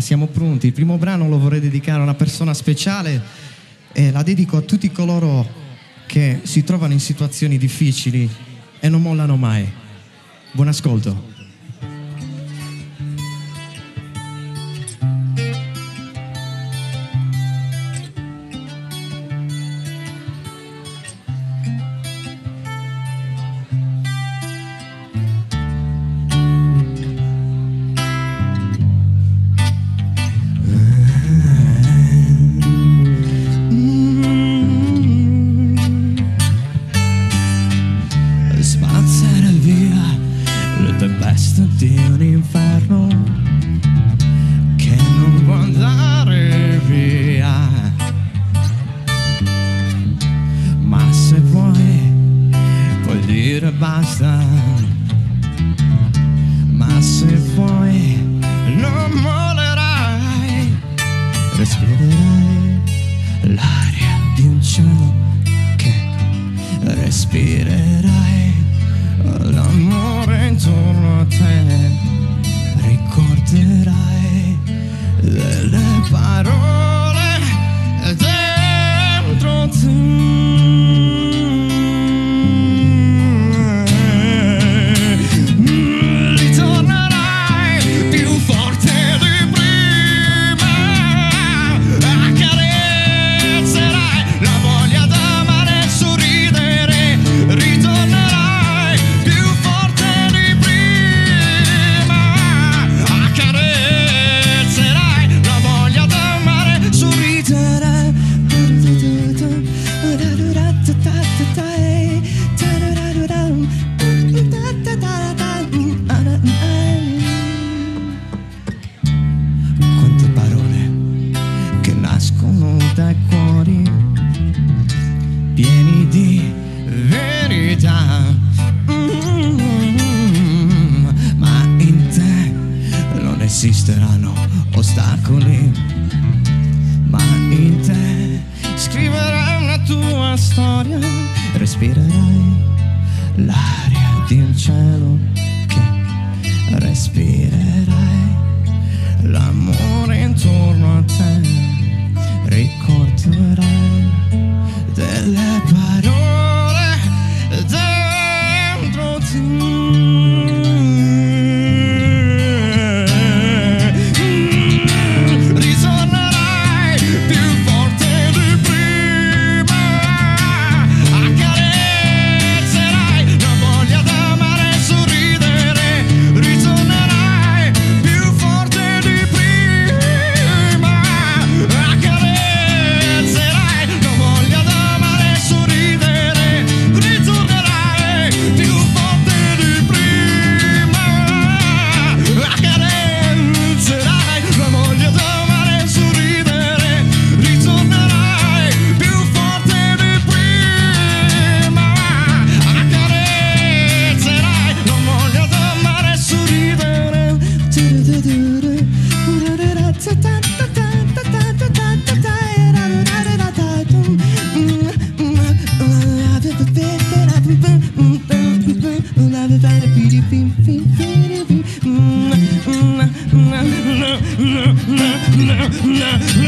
siamo pronti. Il primo brano lo vorrei dedicare a una persona speciale e la dedico a tutti coloro che si trovano in situazioni difficili e non mollano mai. Buon ascolto. Dire basta. Ma se vuoi, non mollerai. Respirerai l'aria di un cielo che respirerai di verità. Mm, ma in te non esisteranno ostacoli, ma in te scriverai una tua storia, respirerai l'aria di un cielo che respirerai l'amore intorno a te No, no, no, no, no.